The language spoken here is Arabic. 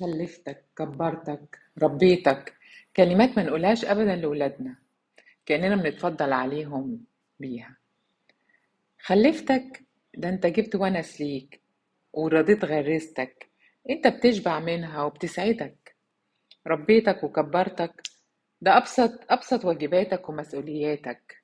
خلفتك كبرتك ربيتك. كلمات ما نقولهاش ابدا لاولادنا كأننا بنتفضل عليهم بيها. خلفتك ده أنت جبت ونس ليك ورضيت غريزتك. أنت بتشبع منها وبتسعدك. ربيتك وكبرتك ده أبسط أبسط واجباتك ومسؤولياتك.